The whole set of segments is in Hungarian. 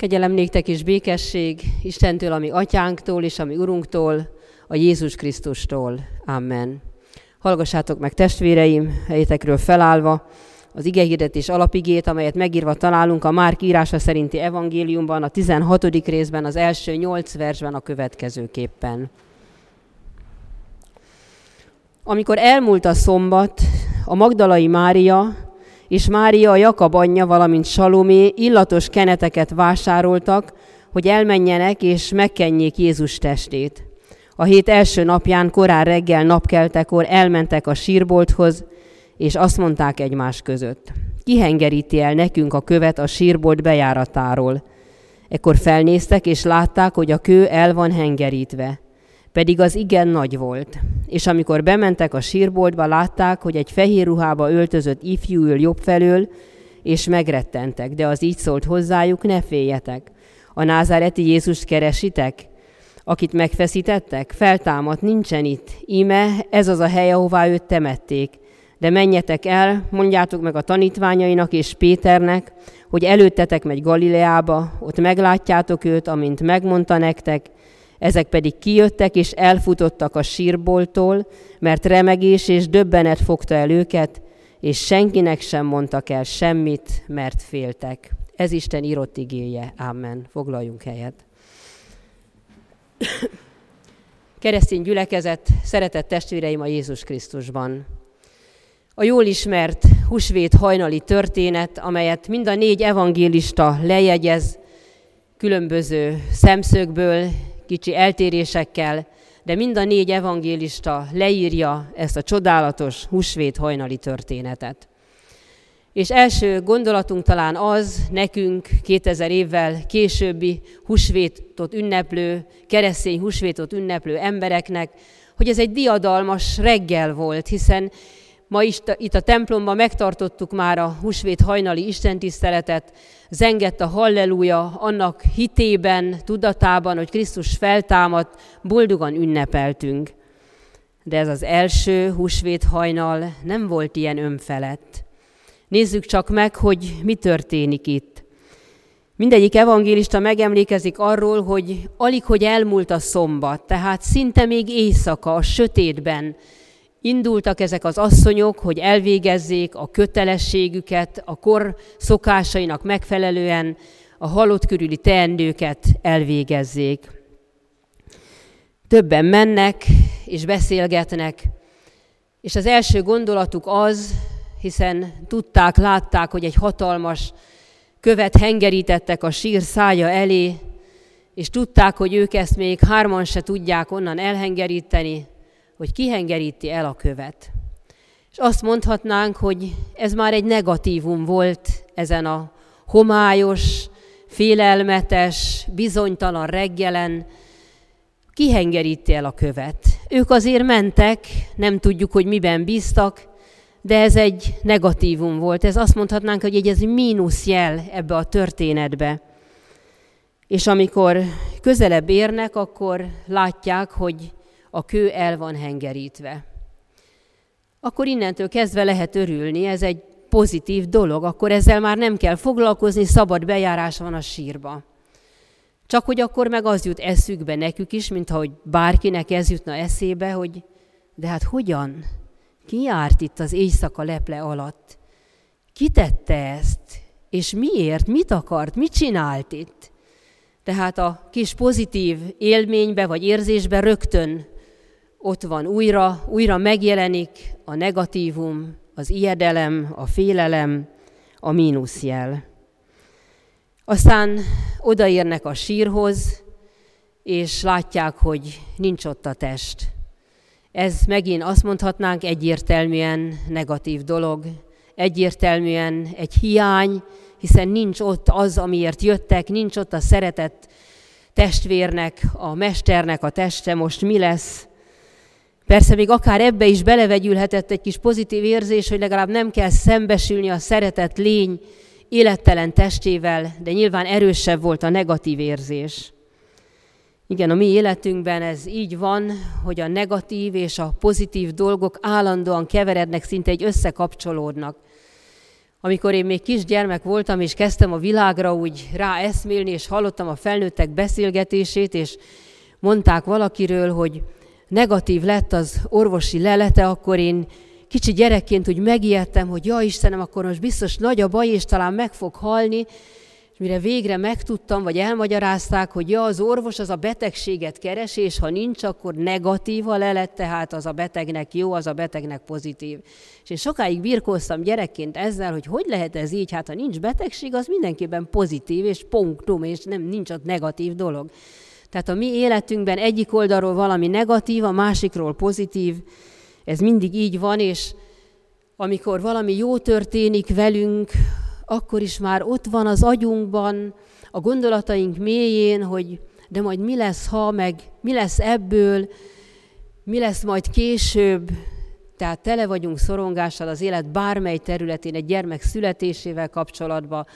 Kegyelem néktek és békesség Istentől, ami atyánktól és ami Urunktól, a Jézus Krisztustól. Amen. Hallgassátok meg testvéreim, helyetekről felállva, az igehirdetés alapigét, amelyet megírva találunk a Márk írása szerinti evangéliumban, a 16. részben, az első nyolc versben a következőképpen. Amikor elmúlt a szombat, a Magdalai Mária és Mária Jakab anyja, valamint Salomé illatos keneteket vásároltak, hogy elmenjenek és megkenjék Jézus testét. A hét első napján korán reggel napkeltekor elmentek a sírbolthoz, és azt mondták egymás között. Kihengeríti el nekünk a követ a sírbolt bejáratáról. Ekkor felnéztek, és látták, hogy a kő el van hengerítve pedig az igen nagy volt. És amikor bementek a sírboltba, látták, hogy egy fehér ruhába öltözött ifjú ül jobb felől, és megrettentek, de az így szólt hozzájuk, ne féljetek. A názáreti Jézust keresitek? Akit megfeszítettek? Feltámadt, nincsen itt. Íme, ez az a hely, ahová őt temették. De menjetek el, mondjátok meg a tanítványainak és Péternek, hogy előttetek megy Galileába, ott meglátjátok őt, amint megmondta nektek, ezek pedig kijöttek és elfutottak a sírboltól, mert remegés és döbbenet fogta el őket, és senkinek sem mondtak el semmit, mert féltek. Ez Isten írott igéje. Amen. Foglaljunk helyet. Keresztény gyülekezet, szeretett testvéreim a Jézus Krisztusban. A jól ismert husvét hajnali történet, amelyet mind a négy evangélista lejegyez, különböző szemszögből, kicsi eltérésekkel, de mind a négy evangélista leírja ezt a csodálatos húsvét hajnali történetet. És első gondolatunk talán az, nekünk 2000 évvel későbbi húsvétot ünneplő, keresztény húsvétot ünneplő embereknek, hogy ez egy diadalmas reggel volt, hiszen Ma is itt a templomban megtartottuk már a húsvét hajnali istentiszteletet, zengett a halleluja annak hitében, tudatában, hogy Krisztus feltámadt, boldogan ünnepeltünk. De ez az első húsvét hajnal nem volt ilyen önfelett. Nézzük csak meg, hogy mi történik itt. Mindegyik evangélista megemlékezik arról, hogy alig, hogy elmúlt a szombat, tehát szinte még éjszaka, a sötétben, Indultak ezek az asszonyok, hogy elvégezzék a kötelességüket, a kor szokásainak megfelelően a halott körüli teendőket elvégezzék. Többen mennek és beszélgetnek, és az első gondolatuk az, hiszen tudták, látták, hogy egy hatalmas követ hengerítettek a sír szája elé, és tudták, hogy ők ezt még hárman se tudják onnan elhengeríteni, hogy kihengeríti el a követ. És azt mondhatnánk, hogy ez már egy negatívum volt ezen a homályos, félelmetes, bizonytalan reggelen, kihengeríti el a követ. Ők azért mentek, nem tudjuk, hogy miben bíztak, de ez egy negatívum volt. Ez azt mondhatnánk, hogy ez mínusz jel ebbe a történetbe. És amikor közelebb érnek, akkor látják, hogy a kő el van hengerítve. Akkor innentől kezdve lehet örülni, ez egy pozitív dolog, akkor ezzel már nem kell foglalkozni, szabad bejárás van a sírba. Csak hogy akkor meg az jut eszükbe nekük is, mint ahogy bárkinek ez jutna eszébe, hogy de hát hogyan? Ki járt itt az éjszaka leple alatt? Ki tette ezt? És miért? Mit akart? Mit csinált itt? Tehát a kis pozitív élménybe vagy érzésbe rögtön ott van újra, újra megjelenik a negatívum, az ijedelem, a félelem, a mínuszjel. Aztán odaérnek a sírhoz, és látják, hogy nincs ott a test. Ez megint azt mondhatnánk egyértelműen negatív dolog, egyértelműen egy hiány, hiszen nincs ott az, amiért jöttek, nincs ott a szeretett testvérnek, a mesternek a teste, most mi lesz, Persze még akár ebbe is belevegyülhetett egy kis pozitív érzés, hogy legalább nem kell szembesülni a szeretett lény élettelen testével, de nyilván erősebb volt a negatív érzés. Igen, a mi életünkben ez így van, hogy a negatív és a pozitív dolgok állandóan keverednek, szinte egy összekapcsolódnak. amikor én még kisgyermek voltam, és kezdtem a világra úgy rá eszmélni, és hallottam a felnőttek beszélgetését, és mondták valakiről, hogy negatív lett az orvosi lelete, akkor én kicsi gyerekként úgy megijedtem, hogy ja Istenem, akkor most biztos nagy a baj, és talán meg fog halni, mire végre megtudtam, vagy elmagyarázták, hogy ja, az orvos az a betegséget keres, és ha nincs, akkor negatív a lelet, tehát az a betegnek jó, az a betegnek pozitív. És én sokáig birkóztam gyerekként ezzel, hogy hogy lehet ez így, hát ha nincs betegség, az mindenképpen pozitív, és punktum, és nem nincs ott negatív dolog. Tehát a mi életünkben egyik oldalról valami negatív, a másikról pozitív, ez mindig így van, és amikor valami jó történik velünk, akkor is már ott van az agyunkban, a gondolataink mélyén, hogy de majd mi lesz, ha, meg mi lesz ebből, mi lesz majd később. Tehát tele vagyunk szorongással az élet bármely területén, egy gyermek születésével kapcsolatban,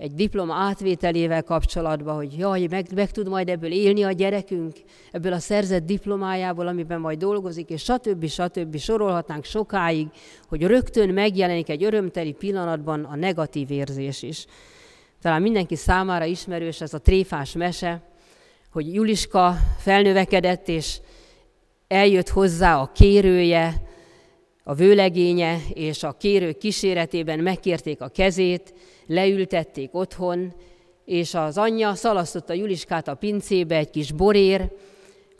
egy diploma átvételével kapcsolatban, hogy jaj, meg, meg tud majd ebből élni a gyerekünk, ebből a szerzett diplomájából, amiben majd dolgozik, és stb. stb. sorolhatnánk sokáig, hogy rögtön megjelenik egy örömteli pillanatban a negatív érzés is. Talán mindenki számára ismerős ez a tréfás mese, hogy Juliska felnövekedett, és eljött hozzá a kérője, a vőlegénye, és a kérő kíséretében megkérték a kezét, leültették otthon, és az anyja szalasztotta Juliskát a pincébe, egy kis borér,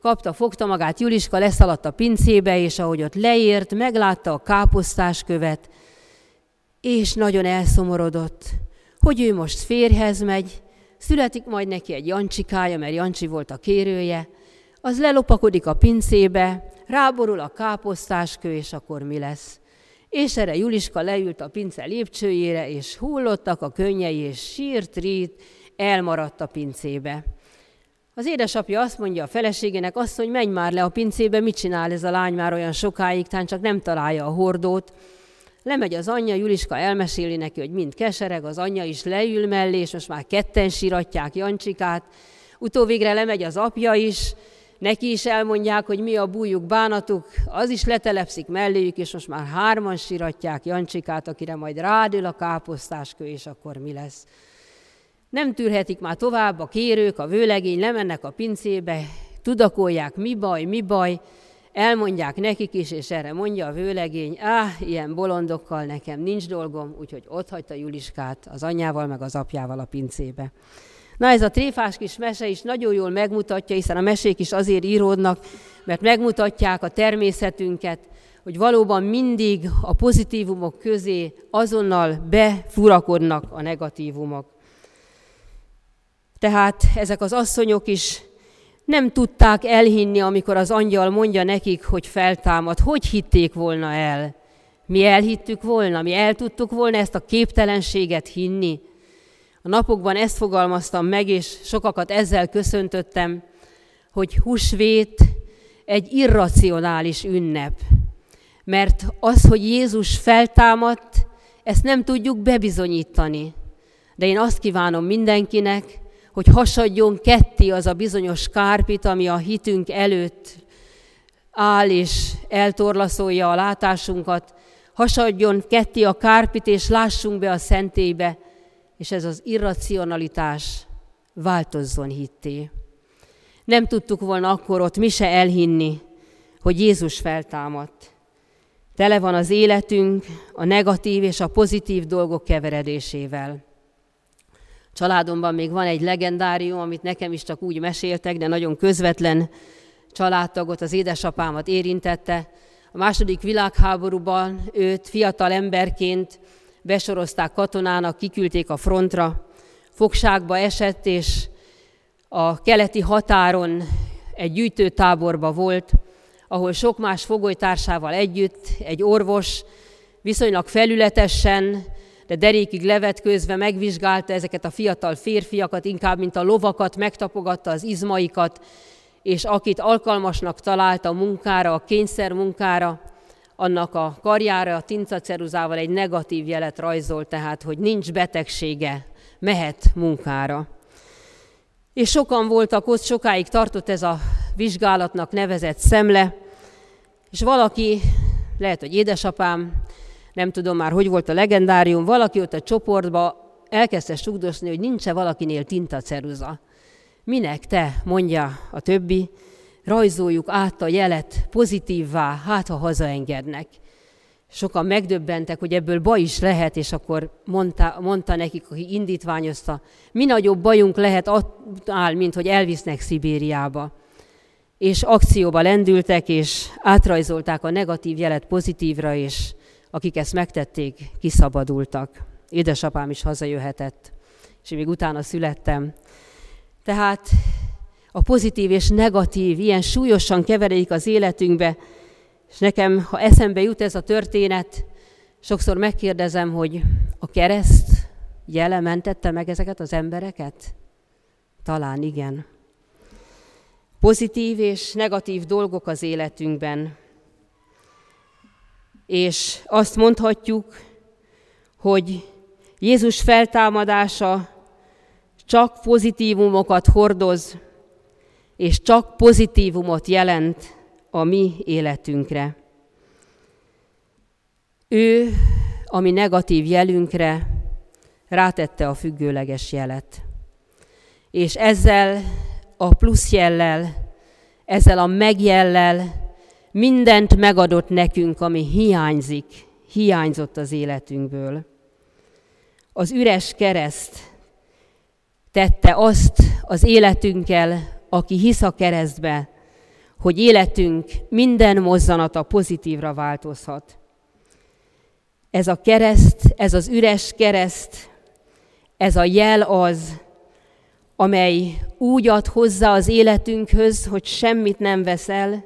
kapta, fogta magát, Juliska leszaladt a pincébe, és ahogy ott leért, meglátta a káposztás követ, és nagyon elszomorodott, hogy ő most férhez megy, születik majd neki egy Jancsikája, mert Jancsi volt a kérője, az lelopakodik a pincébe, ráborul a káposztáskő, és akkor mi lesz? És erre Juliska leült a pince lépcsőjére, és hullottak a könnyei, és sírt, rít, elmaradt a pincébe. Az édesapja azt mondja a feleségének, azt, hogy menj már le a pincébe, mit csinál ez a lány már olyan sokáig, tán csak nem találja a hordót. Lemegy az anyja, Juliska elmeséli neki, hogy mind kesereg, az anyja is leül mellé, és most már ketten síratják Jancsikát. Utóvégre lemegy az apja is, neki is elmondják, hogy mi a bújuk, bánatuk, az is letelepszik melléjük, és most már hárman siratják Jancsikát, akire majd rádül a káposztáskő, és akkor mi lesz. Nem tűrhetik már tovább, a kérők, a vőlegény lemennek a pincébe, tudakolják, mi baj, mi baj, elmondják nekik is, és erre mondja a vőlegény, áh, ilyen bolondokkal nekem nincs dolgom, úgyhogy ott hagyta Juliskát az anyjával, meg az apjával a pincébe. Na ez a tréfás kis mese is nagyon jól megmutatja, hiszen a mesék is azért íródnak, mert megmutatják a természetünket, hogy valóban mindig a pozitívumok közé azonnal befurakodnak a negatívumok. Tehát ezek az asszonyok is nem tudták elhinni, amikor az angyal mondja nekik, hogy feltámad. Hogy hitték volna el? Mi elhittük volna, mi el tudtuk volna ezt a képtelenséget hinni? A napokban ezt fogalmaztam meg, és sokakat ezzel köszöntöttem, hogy húsvét egy irracionális ünnep. Mert az, hogy Jézus feltámadt, ezt nem tudjuk bebizonyítani. De én azt kívánom mindenkinek, hogy hasadjon ketté az a bizonyos kárpit, ami a hitünk előtt áll és eltorlaszolja a látásunkat, hasadjon ketté a kárpit, és lássunk be a szentélybe, és ez az irracionalitás változzon hitté. Nem tudtuk volna akkor ott mi se elhinni, hogy Jézus feltámadt. Tele van az életünk a negatív és a pozitív dolgok keveredésével. Családomban még van egy legendárium, amit nekem is csak úgy meséltek, de nagyon közvetlen családtagot, az édesapámat érintette. A második világháborúban őt fiatal emberként besorozták katonának, kiküldték a frontra, fogságba esett, és a keleti határon egy gyűjtőtáborba volt, ahol sok más fogolytársával együtt egy orvos viszonylag felületesen, de derékig levetkőzve megvizsgálta ezeket a fiatal férfiakat, inkább mint a lovakat, megtapogatta az izmaikat, és akit alkalmasnak találta a munkára, a kényszer munkára, annak a karjára a tincaceruzával egy negatív jelet rajzol, tehát, hogy nincs betegsége, mehet munkára. És sokan voltak ott, sokáig tartott ez a vizsgálatnak nevezett szemle, és valaki, lehet, hogy édesapám, nem tudom már, hogy volt a legendárium, valaki ott a csoportba elkezdte sugdosni, hogy nincs-e valakinél tintaceruza. Minek te, mondja a többi, rajzoljuk át a jelet pozitívvá, hát ha hazaengednek. Sokan megdöbbentek, hogy ebből baj is lehet, és akkor mondta, mondta nekik, aki indítványozta, mi nagyobb bajunk lehet áll, mint hogy elvisznek Szibériába. És akcióba lendültek, és átrajzolták a negatív jelet pozitívra, és akik ezt megtették, kiszabadultak. Édesapám is hazajöhetett, és még utána születtem. Tehát a pozitív és negatív ilyen súlyosan keveredik az életünkbe, és nekem, ha eszembe jut ez a történet, sokszor megkérdezem, hogy a kereszt jele mentette meg ezeket az embereket? Talán igen. Pozitív és negatív dolgok az életünkben. És azt mondhatjuk, hogy Jézus feltámadása csak pozitívumokat hordoz, és csak pozitívumot jelent a mi életünkre. Ő a mi negatív jelünkre rátette a függőleges jelet. És ezzel a plusz jellel, ezzel a megjellel mindent megadott nekünk, ami hiányzik, hiányzott az életünkből. Az üres kereszt tette azt az életünkkel, aki hisz a keresztbe, hogy életünk minden mozzanata pozitívra változhat. Ez a kereszt, ez az üres kereszt, ez a jel az, amely úgy ad hozzá az életünkhöz, hogy semmit nem veszel,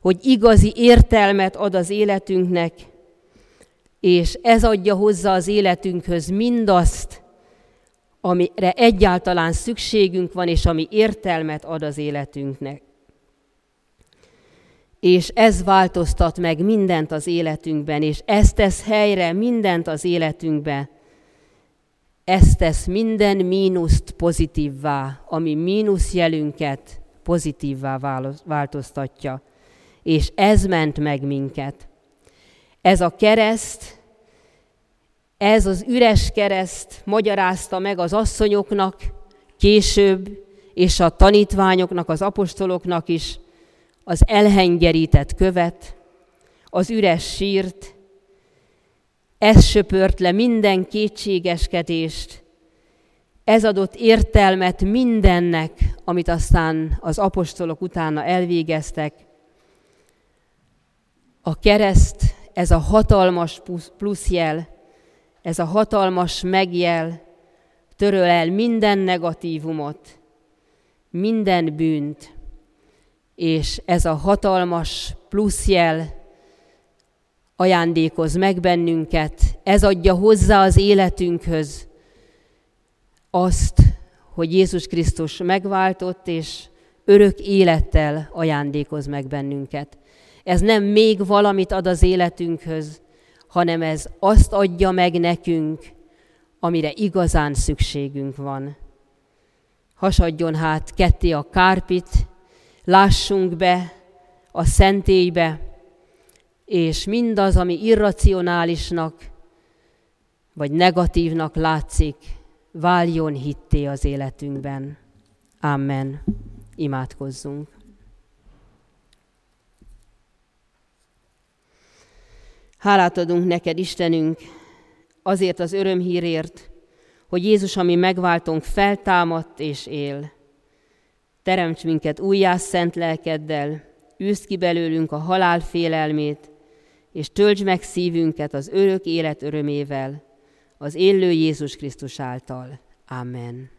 hogy igazi értelmet ad az életünknek, és ez adja hozzá az életünkhöz mindazt, amire egyáltalán szükségünk van, és ami értelmet ad az életünknek. És ez változtat meg mindent az életünkben, és ez tesz helyre mindent az életünkben. Ez tesz minden mínuszt pozitívvá, ami mínusz jelünket pozitívvá változtatja. És ez ment meg minket. Ez a kereszt, ez az üres kereszt magyarázta meg az asszonyoknak később, és a tanítványoknak, az apostoloknak is az elhengerített követ, az üres sírt, ez söpört le minden kétségeskedést, ez adott értelmet mindennek, amit aztán az apostolok utána elvégeztek. A kereszt, ez a hatalmas pluszjel, ez a hatalmas megjel töröl el minden negatívumot, minden bűnt, és ez a hatalmas pluszjel ajándékoz meg bennünket, ez adja hozzá az életünkhöz azt, hogy Jézus Krisztus megváltott, és örök élettel ajándékoz meg bennünket. Ez nem még valamit ad az életünkhöz, hanem ez azt adja meg nekünk, amire igazán szükségünk van. Hasadjon hát ketté a kárpit, lássunk be a szentélybe, és mindaz, ami irracionálisnak vagy negatívnak látszik, váljon hitté az életünkben. Amen. Imádkozzunk. Hálát adunk neked, Istenünk, azért az örömhírért, hogy Jézus, ami megváltunk, feltámadt és él. Teremts minket újjá szent lelkeddel, űzd ki belőlünk a halál félelmét, és töltsd meg szívünket az örök élet örömével, az élő Jézus Krisztus által. Amen.